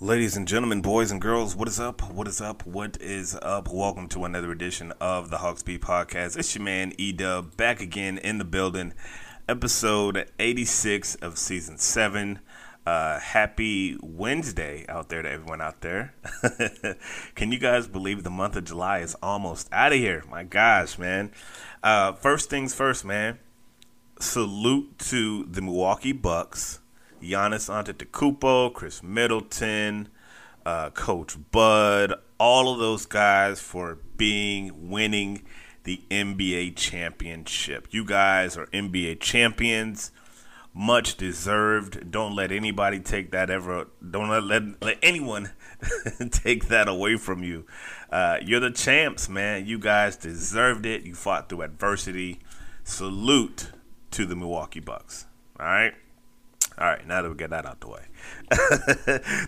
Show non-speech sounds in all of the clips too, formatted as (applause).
Ladies and gentlemen, boys and girls, what is up? What is up? What is up? Welcome to another edition of the Hawks Beat Podcast. It's your man E back again in the building. Episode 86 of season 7. Uh, happy Wednesday out there to everyone out there. (laughs) Can you guys believe the month of July is almost out of here? My gosh, man. Uh, first things first, man. Salute to the Milwaukee Bucks. Giannis Antetokounmpo, Khris Middleton, uh, Coach Bud, all of those guys for being winning the NBA championship. You guys are NBA champions, much deserved. Don't let anybody take that ever. Don't let let, anyone (laughs) take that away from you. Uh, you're the champs, man. You guys deserved it. You fought through adversity. Salute to the Milwaukee Bucks. All right. All right, now that we get that out the way. (laughs)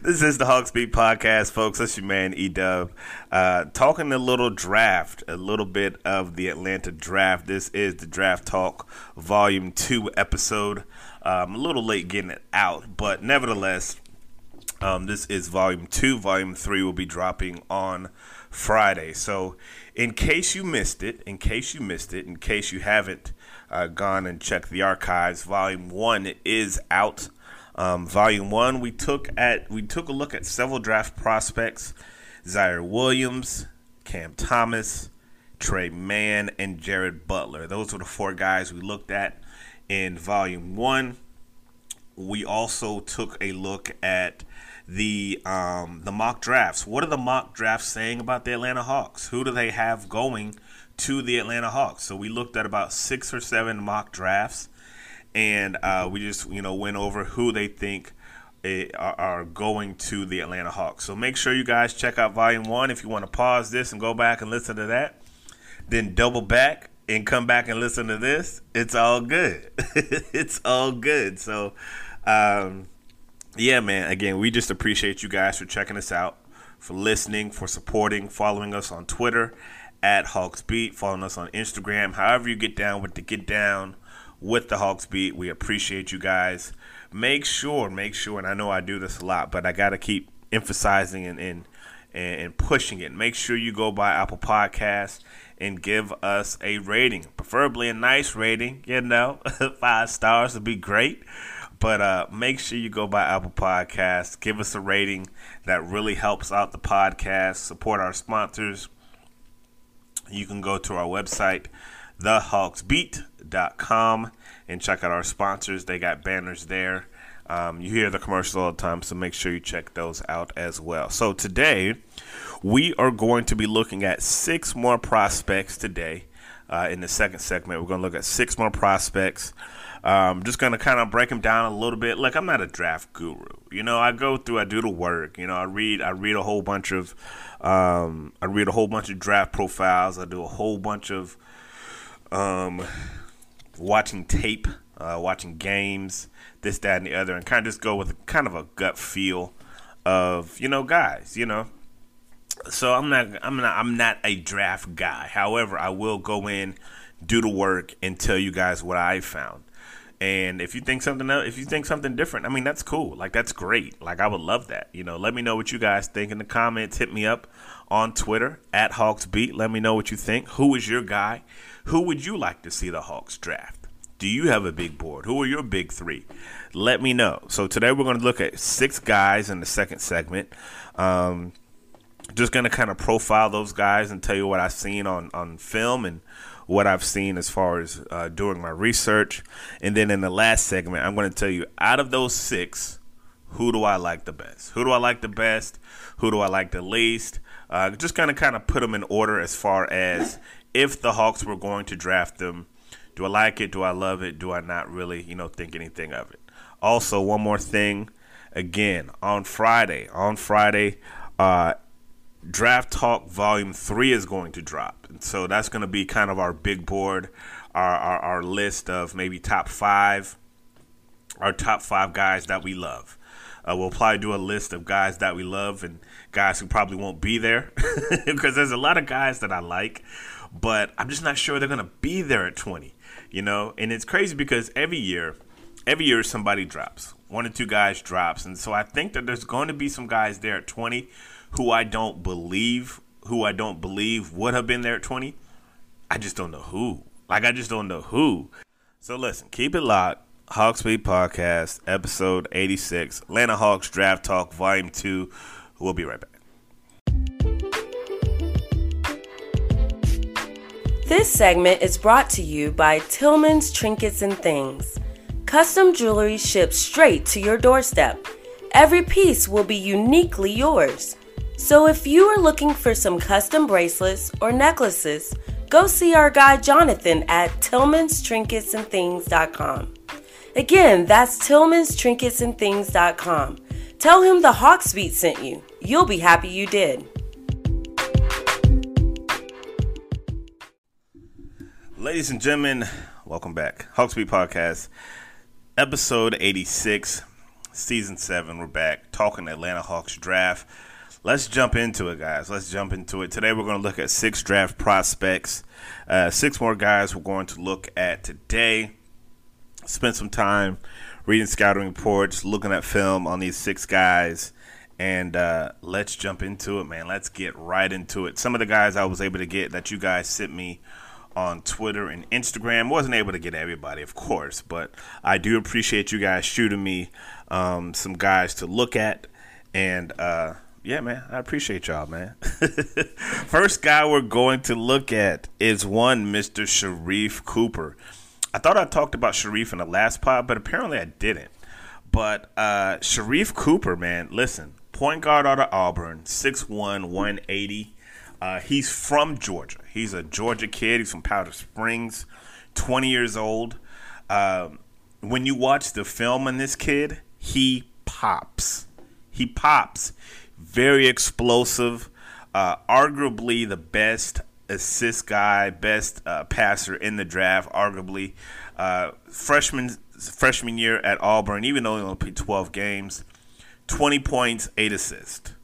this is the Hawks Beat Podcast, folks. That's your man, E Dub. Uh, talking a little draft, a little bit of the Atlanta draft. This is the Draft Talk Volume 2 episode. Um, a little late getting it out, but nevertheless, um, this is Volume 2. Volume 3 will be dropping on Friday. So, in case you missed it, in case you missed it, in case you haven't uh, gone and checked the archives, Volume One is out. Um, volume One, we took at we took a look at several draft prospects: Ziaire Williams, Cam Thomas, Tre Mann, and Jared Butler. Those were the four guys we looked at in Volume One. We also took a look at the um, the mock drafts. What are the mock drafts saying about the Atlanta Hawks? Who do they have going to the Atlanta Hawks? So we looked at about six or seven mock drafts, and uh, we just you know went over who they think eh, are, are going to the Atlanta Hawks. So make sure you guys check out Volume One if you want to pause this and go back and listen to that. Then double back and come back and listen to this. It's all good. (laughs) it's all good. So. Um, yeah, man. Again, we just appreciate you guys for checking us out, for listening, for supporting, following us on Twitter at Hawks Beat, following us on Instagram. However, you get down with the get down with the Hawks Beat, we appreciate you guys. Make sure, make sure, and I know I do this a lot, but I got to keep emphasizing and, and and pushing it. Make sure you go by Apple Podcasts and give us a rating, preferably a nice rating. You know, (laughs) five stars would be great. But uh, make sure you go by Apple Podcasts. Give us a rating. That really helps out the podcast. Support our sponsors. You can go to our website, thehawksbeat.com, and check out our sponsors. They got banners there Um, you hear the commercials all the time, so make sure you check those out as well. So today, we are going to be looking at six more prospects today. Uh, in the second segment, we're going to look at six more prospects. Um, just going to kind of break them down a little bit. Like I'm not a draft guru, you know. I go through, I do the work. You know, I read, I read a whole bunch of, um, I read a whole bunch of draft profiles. I do a whole bunch of, um, watching tape, uh, watching games, this, that, and the other, and kind of just go with kind of a gut feel of you know guys, you know. So I'm not I'm not I'm not a draft guy. However, I will go in, do the work, and tell you guys what I found. And if you think something else, if you think something different, I mean that's cool. Like that's great. Like I would love that. You know, let me know what you guys think in the comments. Hit me up on Twitter at HawksBeat. Let me know what you think. Who is your guy? Who would you like to see the Hawks draft? Do you have a big board? Who are your big three? Let me know. So today we're going to look at six guys in the second segment. Um, just to kind of profile those guys and tell you what I've seen on, on film and what I've seen as far as uh, doing my research. And then in the last segment, I'm going to tell you out of those six, who do I like the best? Who do I like the best? Who do I like the least? Uh, just kind of kind of put them in order as far as if the Hawks were going to draft them. Do I like it? Do I love it? Do I not really, you know, think anything of it? Also, one more thing. Again, on Friday, on Friday, uh, Draft Talk Volume 3 is going to drop. And so that's going to be kind of our big board, our, our, our, list of maybe top five, our top five guys that we love. Uh, we'll probably do a list of guys that we love and guys who probably won't be there (laughs) because there's a lot of guys that I like, but I'm just not sure they're going to be there at 20, you know? And it's crazy because every year, every year somebody drops. One or two guys drops. And so I think that there's going to be some guys there at 20 who I don't believe who I don't believe would have been there at 20. I just don't know who. Like I just don't know who. So listen, keep it locked. Hawks Beat Podcast, episode 86, Atlanta Hawks Draft Talk, Volume 2. We'll be right back. This segment is brought to you by Tillman's Trinkets and Things. Custom jewelry shipped straight to your doorstep. Every piece will be uniquely yours. So if you are looking for some custom bracelets or necklaces, go see our guy Jonathan at tillmanstrinketsandthings.com. Again, that's tillmanstrinketsandthings.com. Tell him the Hawks Beat sent you. You'll be happy you did. Ladies and gentlemen, welcome back. Hawks Beat Podcast, episode 86, season 7. We're back talking Atlanta Hawks draft. Let's jump into it, guys. Let's jump into it. Today, we're going to look at six draft prospects. Uh, six more guys we're going to look at today. Spend some time reading scouting reports, looking at film on these six guys, and uh, let's jump into it, man. Let's get right into it. Some of the guys I was able to get that you guys sent me on Twitter and Instagram. Wasn't able to get everybody, of course, but I do appreciate you guys shooting me um, some guys to look at. And uh, yeah, man, I appreciate y'all, man. (laughs) First guy we're going to look at is one Mr. Sharife Cooper. I thought I talked about Sharife in the last pod, but apparently I didn't. But uh, Sharife Cooper, man, listen, point guard out of Auburn, 6'1", 180. Uh, he's from Georgia. He's a Georgia kid. He's from Powder Springs, 20 years old. Um, when you watch the film on this kid, he pops. He pops very explosive, uh, arguably the best assist guy, best uh, passer in the draft, arguably. Uh, freshman freshman year at Auburn, even though he only played 12 games, 20 points, 8 assists.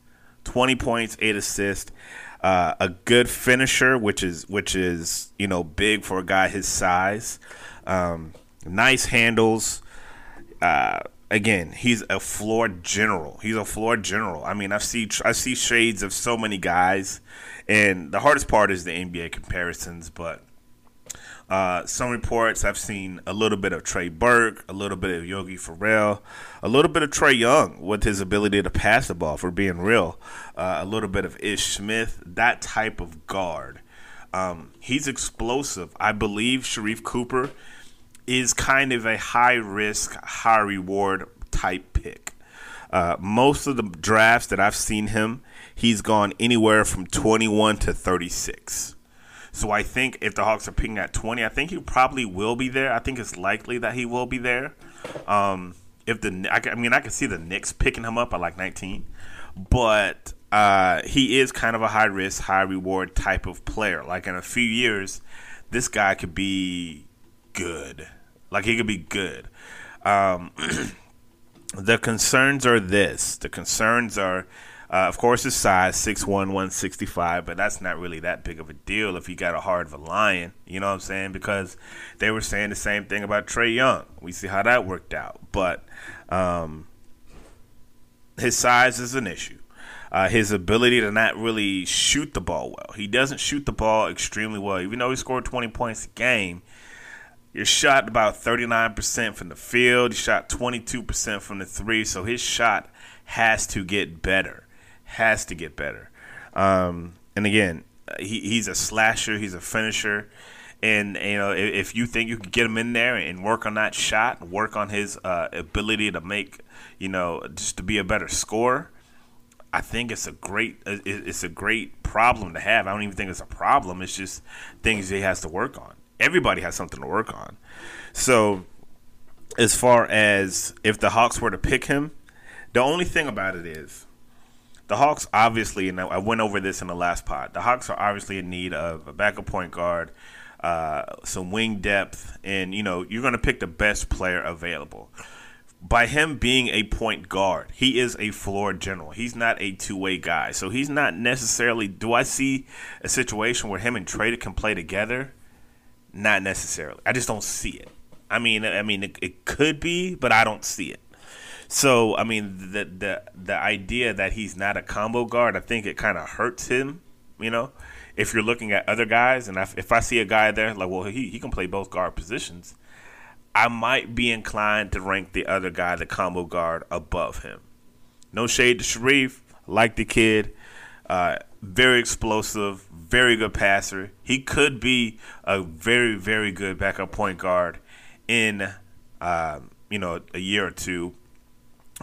20 points, 8 assists. Uh, a good finisher, which is which is you know big for a guy his size. Um, nice handles. Uh, again, he's a floor general. He's a floor general. I mean, I see I see shades of so many guys, and the hardest part is the NBA comparisons. But uh, some reports I've seen a little bit of Trey Burke, a little bit of Yogi Ferrell, a little bit of Trae Young with his ability to pass the ball. For being real, uh, a little bit of Ish Smith, that type of guard. Um, he's explosive. I believe Sharife Cooper is kind of a high risk, high reward type pick. Uh, most of the drafts that I've seen him, he's gone anywhere from 21 to 36. So I think if the Hawks are picking at 20, I think he probably will be there. I think it's likely that he will be there. Um, if the I, mean I can see the Knicks picking him up at like 19, but uh, he is kind of a high risk, high reward type of player. Like in a few years, this guy could be good. Like he could be good. Um, (clears throat) the concerns are this. The concerns are uh, of course, his size, 6'1", 165, but that's not really that big of a deal if he got a heart of a lion. You know what I'm saying? Because they were saying the same thing about Trae Young. We see how that worked out. But um, his size is an issue. Uh, his ability to not really shoot the ball well. He doesn't shoot the ball extremely well. Even though he scored 20 points a game, you're shot about 39% from the field. He shot 22% from the three. So his shot has to get better has to get better. Um, and again, he, he's a slasher, he's a finisher. And you know, if, if, you think you can get him in there and work on that shot, work on his uh, ability to make, you know, just to be a better scorer, I think it's a great it's a great problem to have. I don't even think it's a problem. It's just things he has to work on. Everybody has something to work on. So, as far as if the Hawks were to pick him, the only thing about it is the Hawks obviously, and I went over this in the last pod. The Hawks are obviously in need of a backup point guard, uh, some wing depth, and you know you're going to pick the best player available. By him being a point guard, he is a floor general. He's not a two way guy, so he's not necessarily. Do I see a situation where him and Trader can play together? Not necessarily. I just don't see it. I mean, I mean, it, it could be, but I don't see it. So I mean, the the the idea that he's not a combo guard, I think it kind of hurts him. You know, if you're looking at other guys, and if I see a guy there like, well, he he can play both guard positions, I might be inclined to rank the other guy, the combo guard, above him. No shade to Sharife, like the kid, uh, very explosive, very good passer. He could be a very very good backup point guard in uh, you know a year or two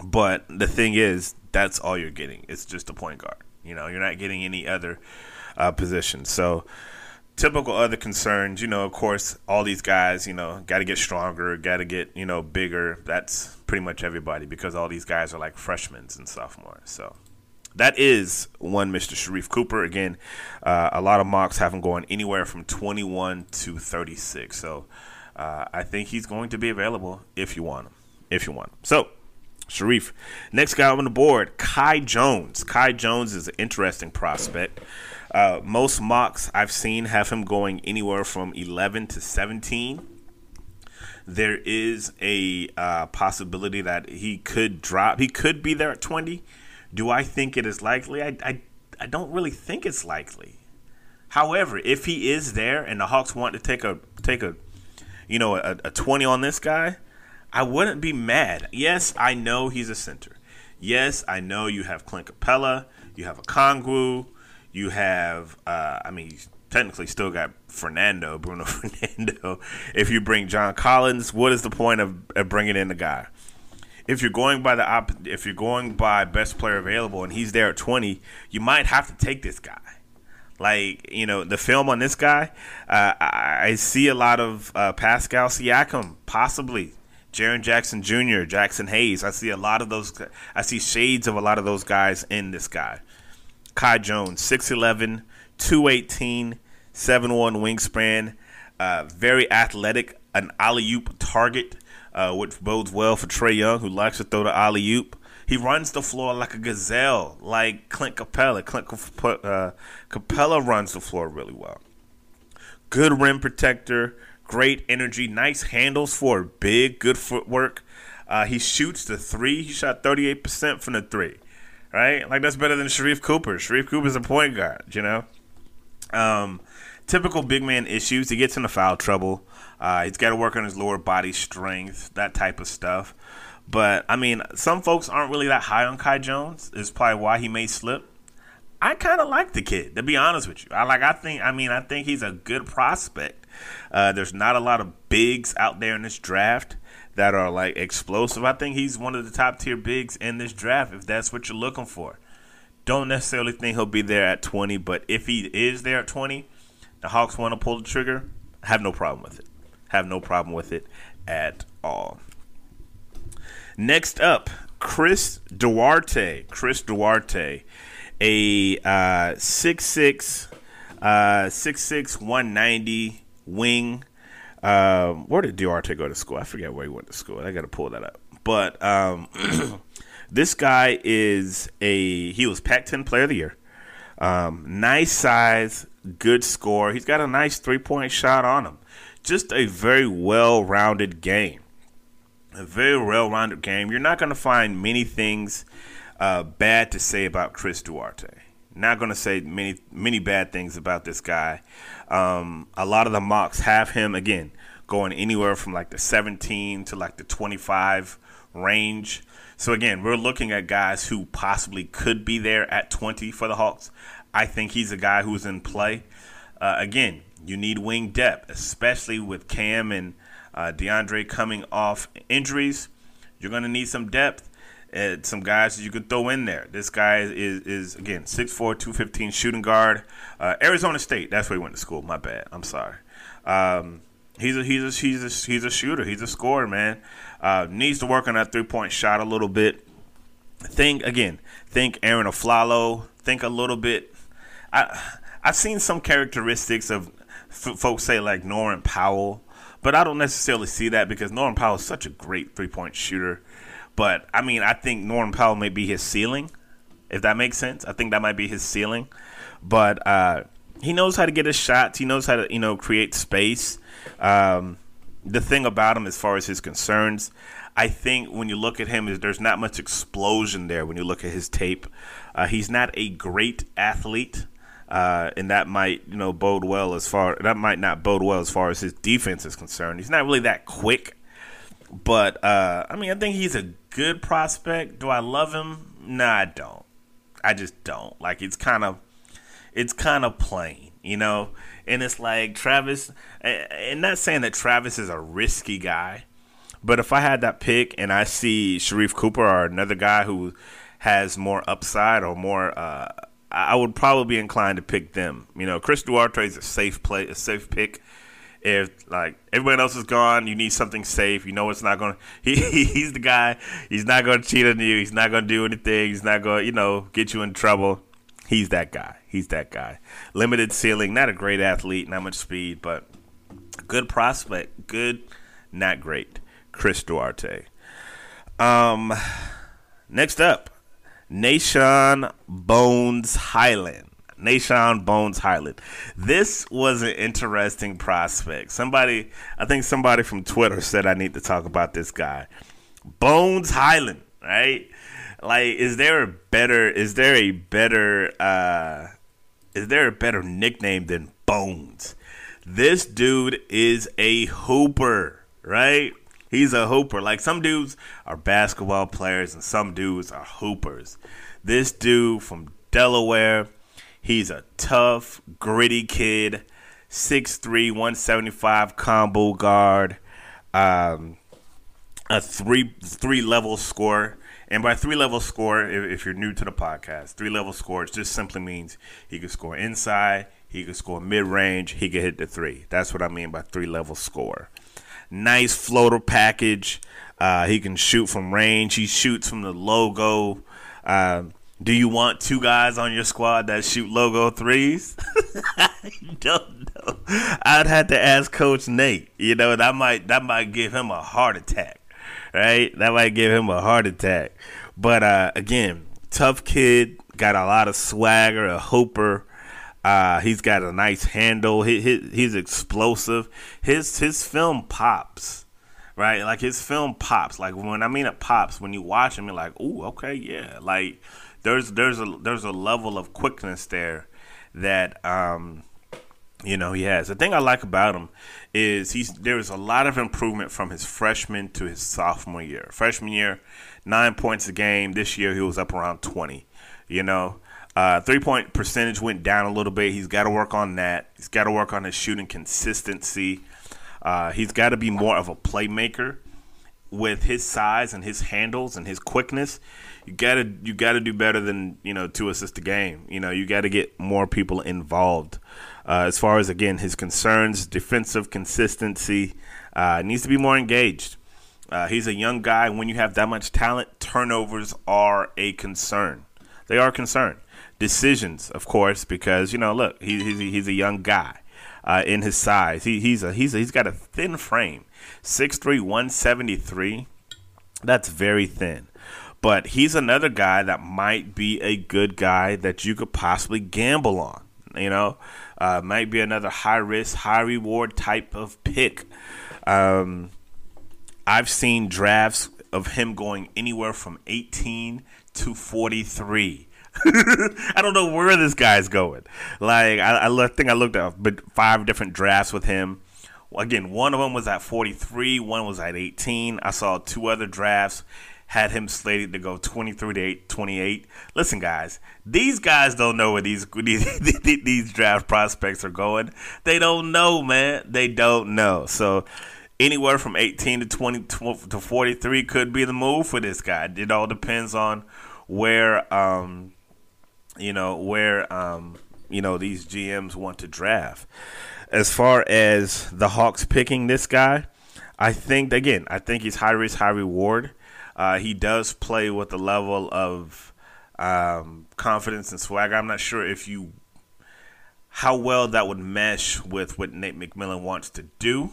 but the thing is, that's all you're getting. It's just a point guard. You know, you're not getting any other uh, position. So, typical other concerns, you know, of course, all these guys, you know, got to get stronger, got to get, you know, bigger. That's pretty much everybody because all these guys are like freshmen and sophomores. So, that is one Mr. Sharife Cooper. Again, uh, a lot of mocks have him going anywhere from 21 to 36. So, uh, I think he's going to be available if you want him. If you want him. So, Sharife. Next guy on the board, Kai Jones. Kai Jones is an interesting prospect. Uh, most mocks I've seen have him going anywhere from 11 to 17. There is a uh, possibility that he could drop. He could be there at 20. Do I think it is likely? I, I, I don't really think it's likely. However, if he is there and the Hawks want to take a take a you know a, a 20 on this guy, I wouldn't be mad. Yes, I know he's a center. Yes, I know you have Clint Capela, you have a Okongwu, you have, uh, I mean, technically still got Fernando, (laughs) Bruno Fernando. If you bring John Collins, what is the point of, of bringing in the guy? If you're going by the op- if you're going by best player available and he's there at 20, you might have to take this guy. Like you know, the film on this guy, uh, I, I, see a lot of uh, Pascal Siakam possibly Jaren Jackson Jr., Jaxson Hayes. I see a lot of those. I see shades of a lot of those guys in this guy. Kai Jones, 6'11, 218, 7'1 wingspan, uh, very athletic, an alley oop target, uh, which bodes well for Trae Young, who likes to throw the alley oop. He runs the floor like a gazelle, like Clint Capela. Clint uh, Capela runs the floor really well. Good rim protector, great energy, nice handles for big, good footwork. Uh, he shoots the three. He shot 38% from the three, right? Like that's better than Sharife Cooper. Sharife Cooper's a point guard, you know. Um, typical big man issues. He gets into foul trouble. Uh, he's got to work on his lower body strength, that type of stuff. But I mean, some folks aren't really that high on Kai Jones. Is probably why he may slip. I kind of like the kid, to be honest with you. I like. I think. I mean, I think he's a good prospect. Uh, there's not a lot of bigs out there in this draft that are like explosive. I think he's one of the top tier bigs in this draft if that's what you're looking for. Don't necessarily think he'll be there at 20, but if he is there at 20, the Hawks want to pull the trigger. I have no problem with it. Have no problem with it at all. Next up, Chris Duarte. Chris Duarte, a uh, 6'6", uh, 6'6", 190 wing. Um, where did Duarte go to school? I forget where he went to school. I got to pull that up. But um, (clears throat) this guy is a he was Pac-10 Player of the Year. Um, nice size, good score. He's got a nice three point shot on him. Just a very well rounded game. A very well rounded game. You're not going to find many things uh, bad to say about Chris Duarte. Not going to say many many bad things about this guy. Um, a lot of the mocks have him again going anywhere from like the 17 to like the 25 range. So again, we're looking at guys who possibly could be there at 20 for the Hawks. I think he's a guy who's in play. Uh, again, you need wing depth, especially with Cam and uh, DeAndre coming off injuries. You're going to need some depth. Uh, some guys you could throw in there. This guy is, is again, 6'4, 215 shooting guard. Uh, Arizona State, that's where he went to school. My bad. I'm sorry. Um, he's a he's a he's a he's a shooter. He's a scorer, man. Uh, needs to work on that three point shot a little bit. Think again. Think Arron Afflalo. Think a little bit. I I've seen some characteristics of f- folks say like Norman Powell, but I don't necessarily see that because Norman Powell is such a great three point shooter. But I mean, I think Norman Powell may be his ceiling, if that makes sense. I think that might be his ceiling. But uh, he knows how to get his shots. He knows how to you know create space. Um, the thing about him, as far as his concerns, I think when you look at him, is there's not much explosion there. When you look at his tape, uh, he's not a great athlete, uh, and that might you know bode well as far that might not bode well as far as his defense is concerned. He's not really that quick, but uh, I mean I think he's a good prospect. Do I love him? Nah, I don't. I just don't. Like it's kind of it's kind of plain, you know. And it's like Travis, and not saying that Travis is a risky guy, but if I had that pick and I see Sharife Cooper or another guy who has more upside or more, uh, I would probably be inclined to pick them. You know, Chris Duarte is a safe play, a safe pick. If like everyone else is gone, you need something safe. You know it's not gonna. (laughs) He he's the guy. He's not gonna cheat on you. He's not gonna do anything. He's not gonna you know get you in trouble. He's that guy. He's that guy. Limited ceiling, not a great athlete, not much speed, but good prospect. Good, not great. Chris Duarte. Um, next up, Nah'Shon Bones Hyland. Nah'Shon Bones Hyland. This was an interesting prospect. Somebody, I think somebody from Twitter said I need to talk about this guy. Bones Hyland, right? Like, is there a better? Is there a better? uh Is there a better nickname than Bones? This dude is a hooper, right? He's a hooper. Like some dudes are basketball players and some dudes are hoopers. This dude from Delaware, he's a tough, gritty kid, 6'3, 175 combo guard, um, a three three level score. And by three level score, if, if, you're new to the podcast, three level score just simply means he can score inside, he can score mid range, he can hit the three. That's what I mean by three level score. Nice floater package. Uh, he can shoot from range. He shoots from the logo. Um, do you want two guys on your squad that shoot logo threes? (laughs) I don't know. I'd have to ask Coach Nate. You know that might that might give him a heart attack right? That might give him a heart attack. But uh, again, tough kid, got a lot of swagger, a hooper. Uh, he's got a nice handle. He, he, he's explosive. His his film pops, right? Like his film pops. Like when I mean it pops, when you watch him, you're like, ooh, okay, yeah. Like there's there's a there's a level of quickness there that um you know he has. The thing I like about him is he's there's a lot of improvement from his freshman to his sophomore year. Freshman year, nine points a game. This year he was up around twenty. You know, uh, three point percentage went down a little bit. He's got to work on that. He's got to work on his shooting consistency. Uh, he's got to be more of a playmaker. with his size and his handles and his quickness, you gotta you gotta do better than you know to assist the game. You know, you got to get more people involved. Uh, as far as again his concerns, defensive consistency uh, needs to be more engaged. Uh, he's a young guy. When you have that much talent, turnovers are a concern. They are a concern. Decisions, of course, because you know, look, he, he's he's a young guy uh, in his size. He, he's a he's a, he's got a thin frame, 6'3", 173. That's very thin. But he's another guy that might be a good guy that you could possibly gamble on. You know, uh, might be another high risk, high reward type of pick. Um, I've seen drafts of him going anywhere from 18 to 43. (laughs) I don't know where this guy's going. Like I, I think I looked at five different drafts with him. Again, one of them was at 43, one was at 18. I saw two other drafts had him slated to go 23 to 8, 28. Listen, guys, these guys don't know where these, (laughs) these these draft prospects are going. They don't know, man. They don't know. So anywhere from 18 to 20 to 43 could be the move for this guy. It all depends on where um you know where um you know these GMs want to draft. As far as the Hawks picking this guy, I think again, I think he's high risk, high reward. Uh, he does play with a level of um, confidence and swagger. I'm not sure if you how well that would mesh with what Nate McMillan wants to do.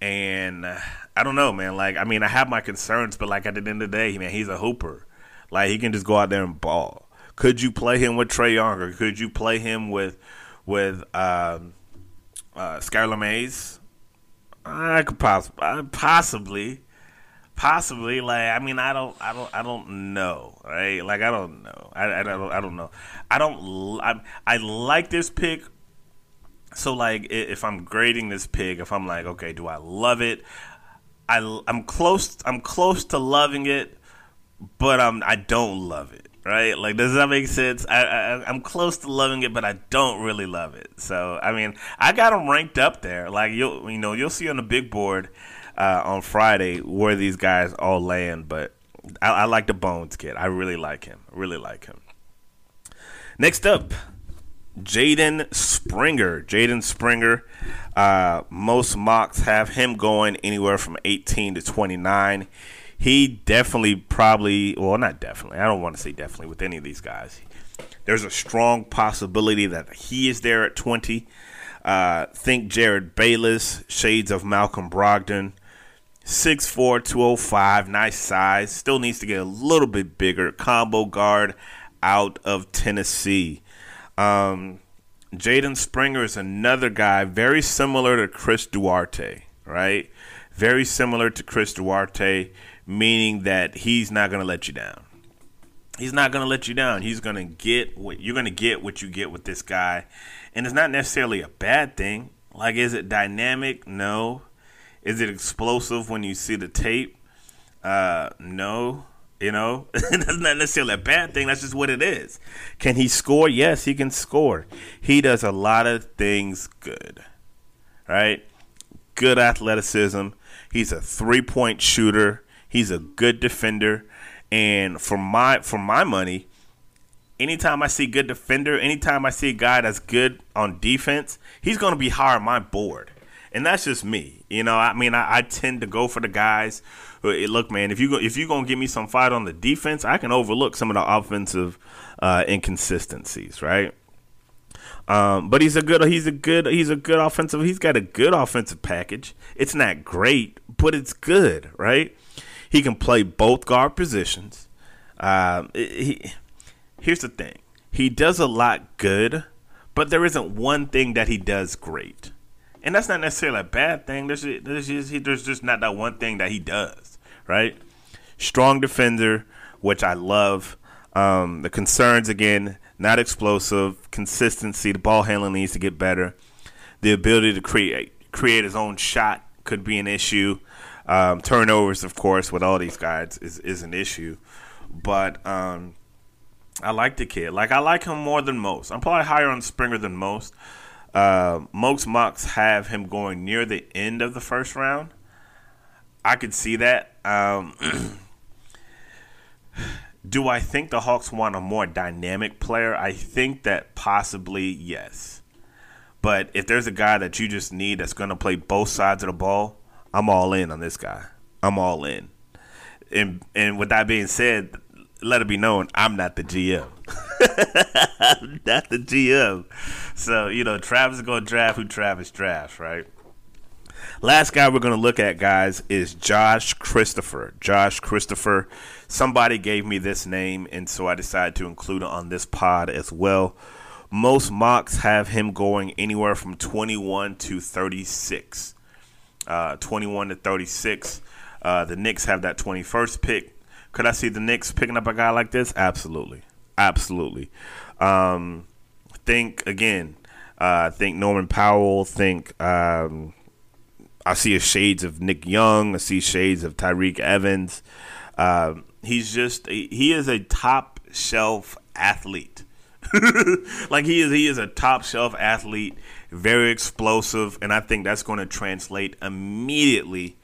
And uh, I don't know, man. Like, I mean, I have my concerns, but like at the end of the day, man, he's a hooper. Like, he can just go out there and ball. Could you play him with Trae Young, or could you play him with with um, uh, Skylar Mays? I could possibly, possibly, Possibly, like I mean, I don't, I don't, I don't know, right? Like I don't know, I, I don't, I don't know. I don't, I, I like this pick. So like, if I'm grading this pick, if I'm like, okay, do I love it? I, I'm close, I'm close to loving it, but I'm, I don't love it, right? Like, does that make sense? I, I, I'm close to loving it, but I don't really love it. So, I mean, I got them ranked up there. Like you'll, you know, you'll see on the big board uh, on Friday where these guys all land, but I, I like the Bones kid. I really like him. Really like him. Next up, Jaden Springer. Jaden Springer. Uh, most mocks have him going anywhere from 18 to 29. He definitely, probably, well, not definitely. I don't want to say definitely with any of these guys. There's a strong possibility that he is there at 20. Uh, think Jerryd Bayless, shades of Malcolm Brogdon. 6'4, 205, nice size. Still needs to get a little bit bigger. Combo guard out of Tennessee. Um, Jaden Springer is another guy very similar to Chris Duarte, right? Very similar to Chris Duarte, meaning that he's not going to let you down. He's not going to let you down. He's going to get what you're going to get what you get with this guy. And it's not necessarily a bad thing. Like, is it dynamic? No. Is it explosive when you see the tape? Uh, no. You know, (laughs) that's not necessarily a bad thing. That's just what it is. Can he score? Yes, he can score. He does a lot of things good. Right? Good athleticism. He's a three point shooter. He's a good defender. And for my for my money, anytime I see good defender, anytime I see a guy that's good on defense, he's going to be higher on my board and that's just me. You know, I mean, I, I tend to go for the guys. Look, man, if you go, if you gonna give me some fight on the defense, I can overlook some of the offensive uh, inconsistencies, right? Um, but he's a good, he's a good, he's a good offensive. He's got a good offensive package. It's not great, but it's good, right? He can play both guard positions. Uh, he, here's the thing: he does a lot good, but there isn't one thing that he does great and that's not necessarily a bad thing. There's there's just, there's just not that one thing that he does, right? Strong defender, which I love. Um, the concerns again, not explosive, consistency. The ball handling needs to get better. The ability to create create his own shot could be an issue. Um, turnovers, of course, with all these guys is is an issue. But um, I like the kid. Like I like him more than most. I'm probably higher on Springer than most. Uh, most mocks have him going near the end of the first round. I could see that. Um, (clears throat) do I think the Hawks want a more dynamic player? I think that possibly yes. But if there's a guy that you just need that's going to play both sides of the ball, I'm all in on this guy. I'm all in. And and with that being said, let it be known I'm not the GM. (laughs) I'm not the GM. So, you know, Travis is to draft who Travis drafts, right? Last guy we're going to look at, guys, is Josh Christopher. Josh Christopher. Somebody gave me this name, and so I decided to include it on this pod as well. Most mocks have him going anywhere from 21 to 36. Uh, 21 to 36. Uh, the Knicks have that 21st pick. Could I see the Knicks picking up a guy like this? Absolutely. Absolutely. Um, think, again, uh, think Norman Powell. Think um, I see shades of Nick Young. I see shades of Tyreke Evans. Uh, he's just he is a top shelf athlete. (laughs) like he is he is a top shelf athlete, very explosive, and I think that's going to translate immediately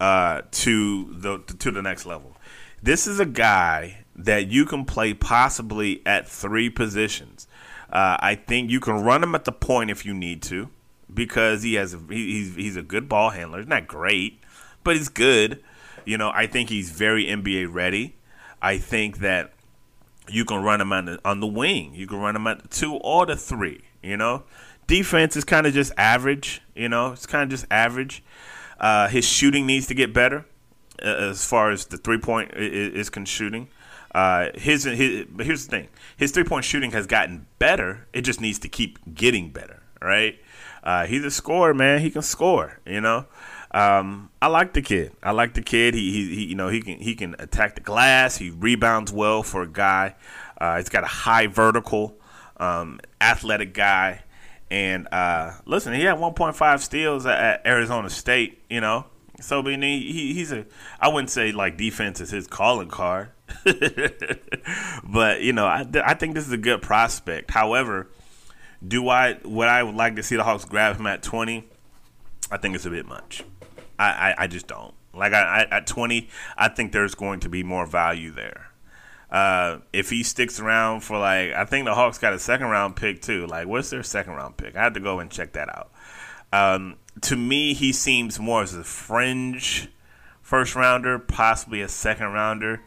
uh, to the to the next level. This is a guy that you can play possibly at three positions. Uh, I think you can run him at the point if you need to because he has a, he, he's he's a good ball handler. He's not great, but he's good. You know, I think he's very NBA ready. I think that you can run him on the on the wing. You can run him at the two or the three. You know, defense is kind of just average. You know, it's kind of just average. Uh, his shooting needs to get better uh, as far as the three point is, is shooting. Uh, his, his, but here's the thing: his three point shooting has gotten better. It just needs to keep getting better, right? Uh, he's a scorer, man. He can score. You know, um, I like the kid. I like the kid. He, he, he, you know, he can he can attack the glass. He rebounds well for a guy. Uh, he's got a high vertical, um, athletic guy. And uh, listen, he had 1.5 steals at Arizona State. You know, so I mean, he, he's a. I wouldn't say like defense is his calling card, (laughs) but you know, I, I think this is a good prospect. However, do I would I would like to see the Hawks grab him at twenty? I think it's a bit much. I, I, I just don't. Like I, I, at twenty, I think there's going to be more value there. Uh, if he sticks around for like, I think the Hawks got a second round pick too. Like, what's their second round pick? I had to go and check that out. Um, to me, he seems more as a fringe first rounder, possibly a second rounder.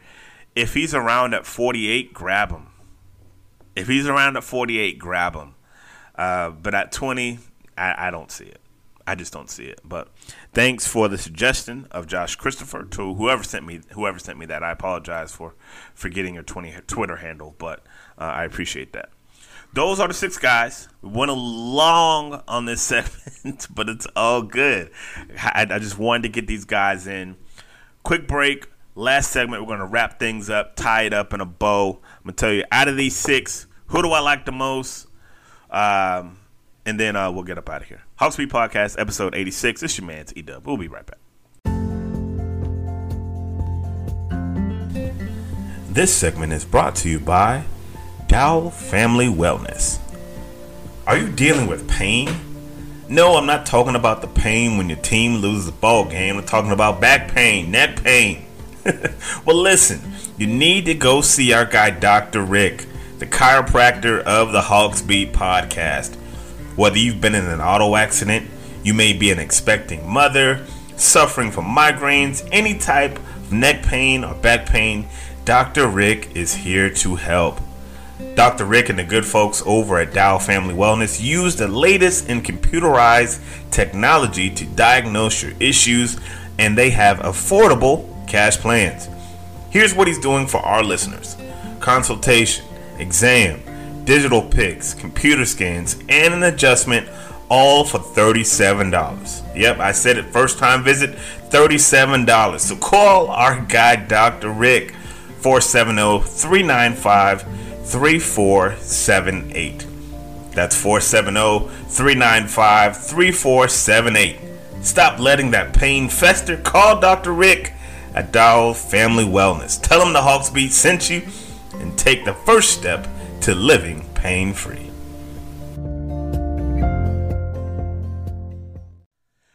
If he's around at 48, grab him. If he's around at 48, grab him. Uh, but at 20, I, I don't see it. I just don't see it. But thanks for the suggestion of Josh Christopher to whoever sent me whoever sent me that. I apologize for forgetting your 20 Twitter handle, but uh, I appreciate that. Those are the six guys. We went along on this (laughs) segment, but it's all good. I, I just wanted to get these guys in. Quick break. Last segment, we're going to wrap things up, tie it up in a bow. I'm going to tell you, out of these six, who do I like the most? Um, and then uh, we'll get up out of here. Hawksbeat Podcast, episode 86. It's your man's E-Dub. We'll be right back. This segment is brought to you by Dow Family Wellness. Are you dealing with pain? No, I'm not talking about the pain when your team loses a ball game. I'm talking about back pain, neck pain. (laughs) well, listen, you need to go see our guy, Dr. Rick the chiropractor of the Hawks Beat podcast. Whether you've been in an auto accident, you may be an expecting mother, suffering from migraines, any type of neck pain or back pain, Dr. Rick is here to help. Dr. Rick and the good folks over at Dow Family Wellness use the latest in computerized technology to diagnose your issues, and they have affordable cash plans. Here's what he's doing for our listeners consultation exam, digital pics, computer scans, and an adjustment, all for $37. Yep, I said it first time visit, $37. So call our guy, Dr. Rick, 470 395 3478. That's 470 395 3478. Stop letting that pain fester. Call Dr. Rick at Dow Family Wellness. Tell him the Hawks Beat sent you and take the first step to living pain free.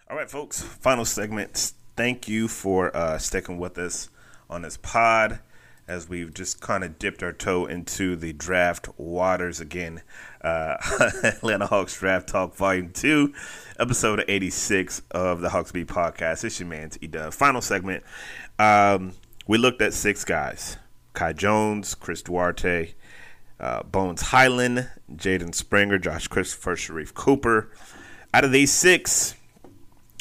All right, folks, final segment thank you for uh, sticking with us on this pod as we've just kind of dipped our toe into the draft waters again. Uh, (laughs) Atlanta Hawks Draft Talk Volume 2, episode 86 of the Hawks Beat podcast. It's your man, T Dub. Final segment. Um, we looked at six guys Kai Jones, Chris Duarte, uh, Bones Hyland, Jaden Springer, Josh Christopher, Sharife Cooper. Out of these six,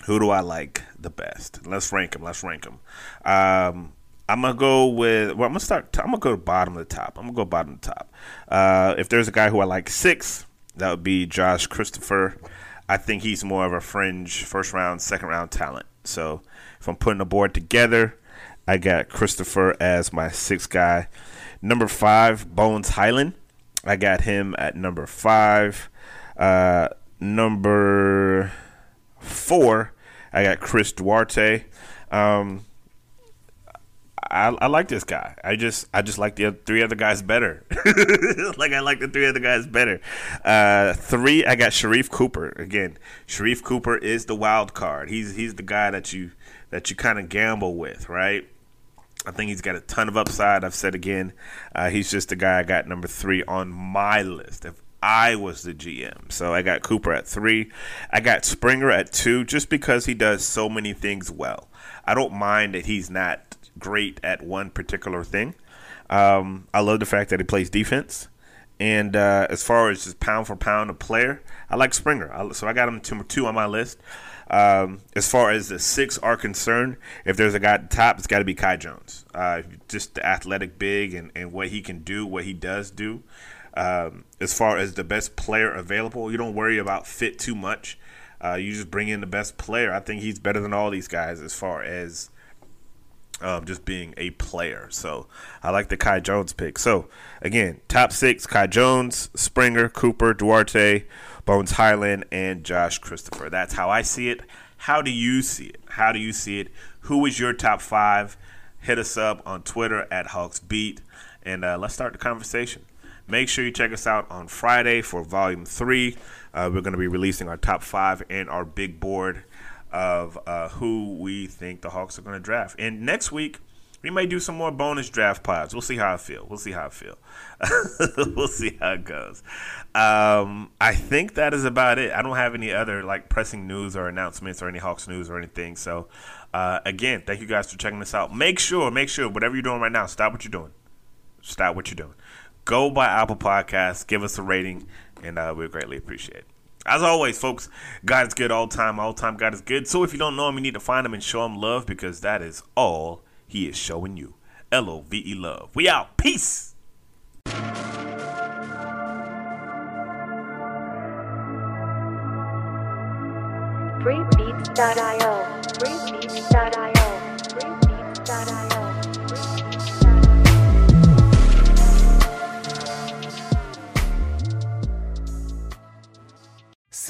who do I like the best? Let's rank them. Let's rank them. Um, I'm gonna go with. Well, I'm gonna start. I'm gonna go to bottom of the top. I'm gonna go bottom the top. Uh, if there's a guy who I like six, that would be Josh Christopher. I think he's more of a fringe first round, second round talent. So if I'm putting the board together, I got Christopher as my sixth guy. Number five, Bones Hyland. I got him at number five. Uh, number four, I got Chris Duarte. Um, I, I like this guy. I just I just like the other, three other guys better. (laughs) like I like the three other guys better. Uh, three, I got Sharife Cooper. Again, Sharife Cooper is the wild card. He's he's the guy that you that you kind of gamble with, right? I think he's got a ton of upside. I've said again, uh, he's just the guy I got number three on my list. If I was the GM, so I got Cooper at three. I got Springer at two, just because he does so many things well. I don't mind that he's not great at one particular thing. Um, I love the fact that he plays defense. And uh, as far as just pound for pound a player, I like Springer. I, so I got him number two on my list. Um, as far as the six are concerned, if there's a guy at the top, it's got to be Kai Jones. Uh, just the athletic big and, and what he can do, what he does do. Um, as far as the best player available, you don't worry about fit too much. Uh, you just bring in the best player. I think he's better than all these guys as far as um, just being a player. So I like the Kai Jones pick. So again, top six: Kai Jones, Springer, Cooper, Duarte, Bones Hyland, and Josh Christopher. That's how I see it. How do you see it? How do you see it? Who is your top five? Hit us up on Twitter at HawksBeat, and uh, let's start the conversation. Make sure you check us out on Friday for Volume 3. Uh, we're going to be releasing our top five and our big board of uh, who we think the Hawks are going to draft. And next week, we may do some more bonus draft pods. We'll see how I feel. We'll see how I feel. (laughs) we'll see how it goes. Um, I think that is about it. I don't have any other like pressing news or announcements or any Hawks news or anything. So, uh, again, thank you guys for checking this out. Make sure, make sure, whatever you're doing right now, stop what you're doing. Stop what you're doing. Go by Apple Podcasts, give us a rating, and uh, we greatly appreciate it. As always, folks, God is good all time. All time, God is good. So if you don't know him, you need to find him and show him love because that is all he is showing you. L O V E love. We out. Peace. Freebeats.io. Freebeats.io. Freebeats.io.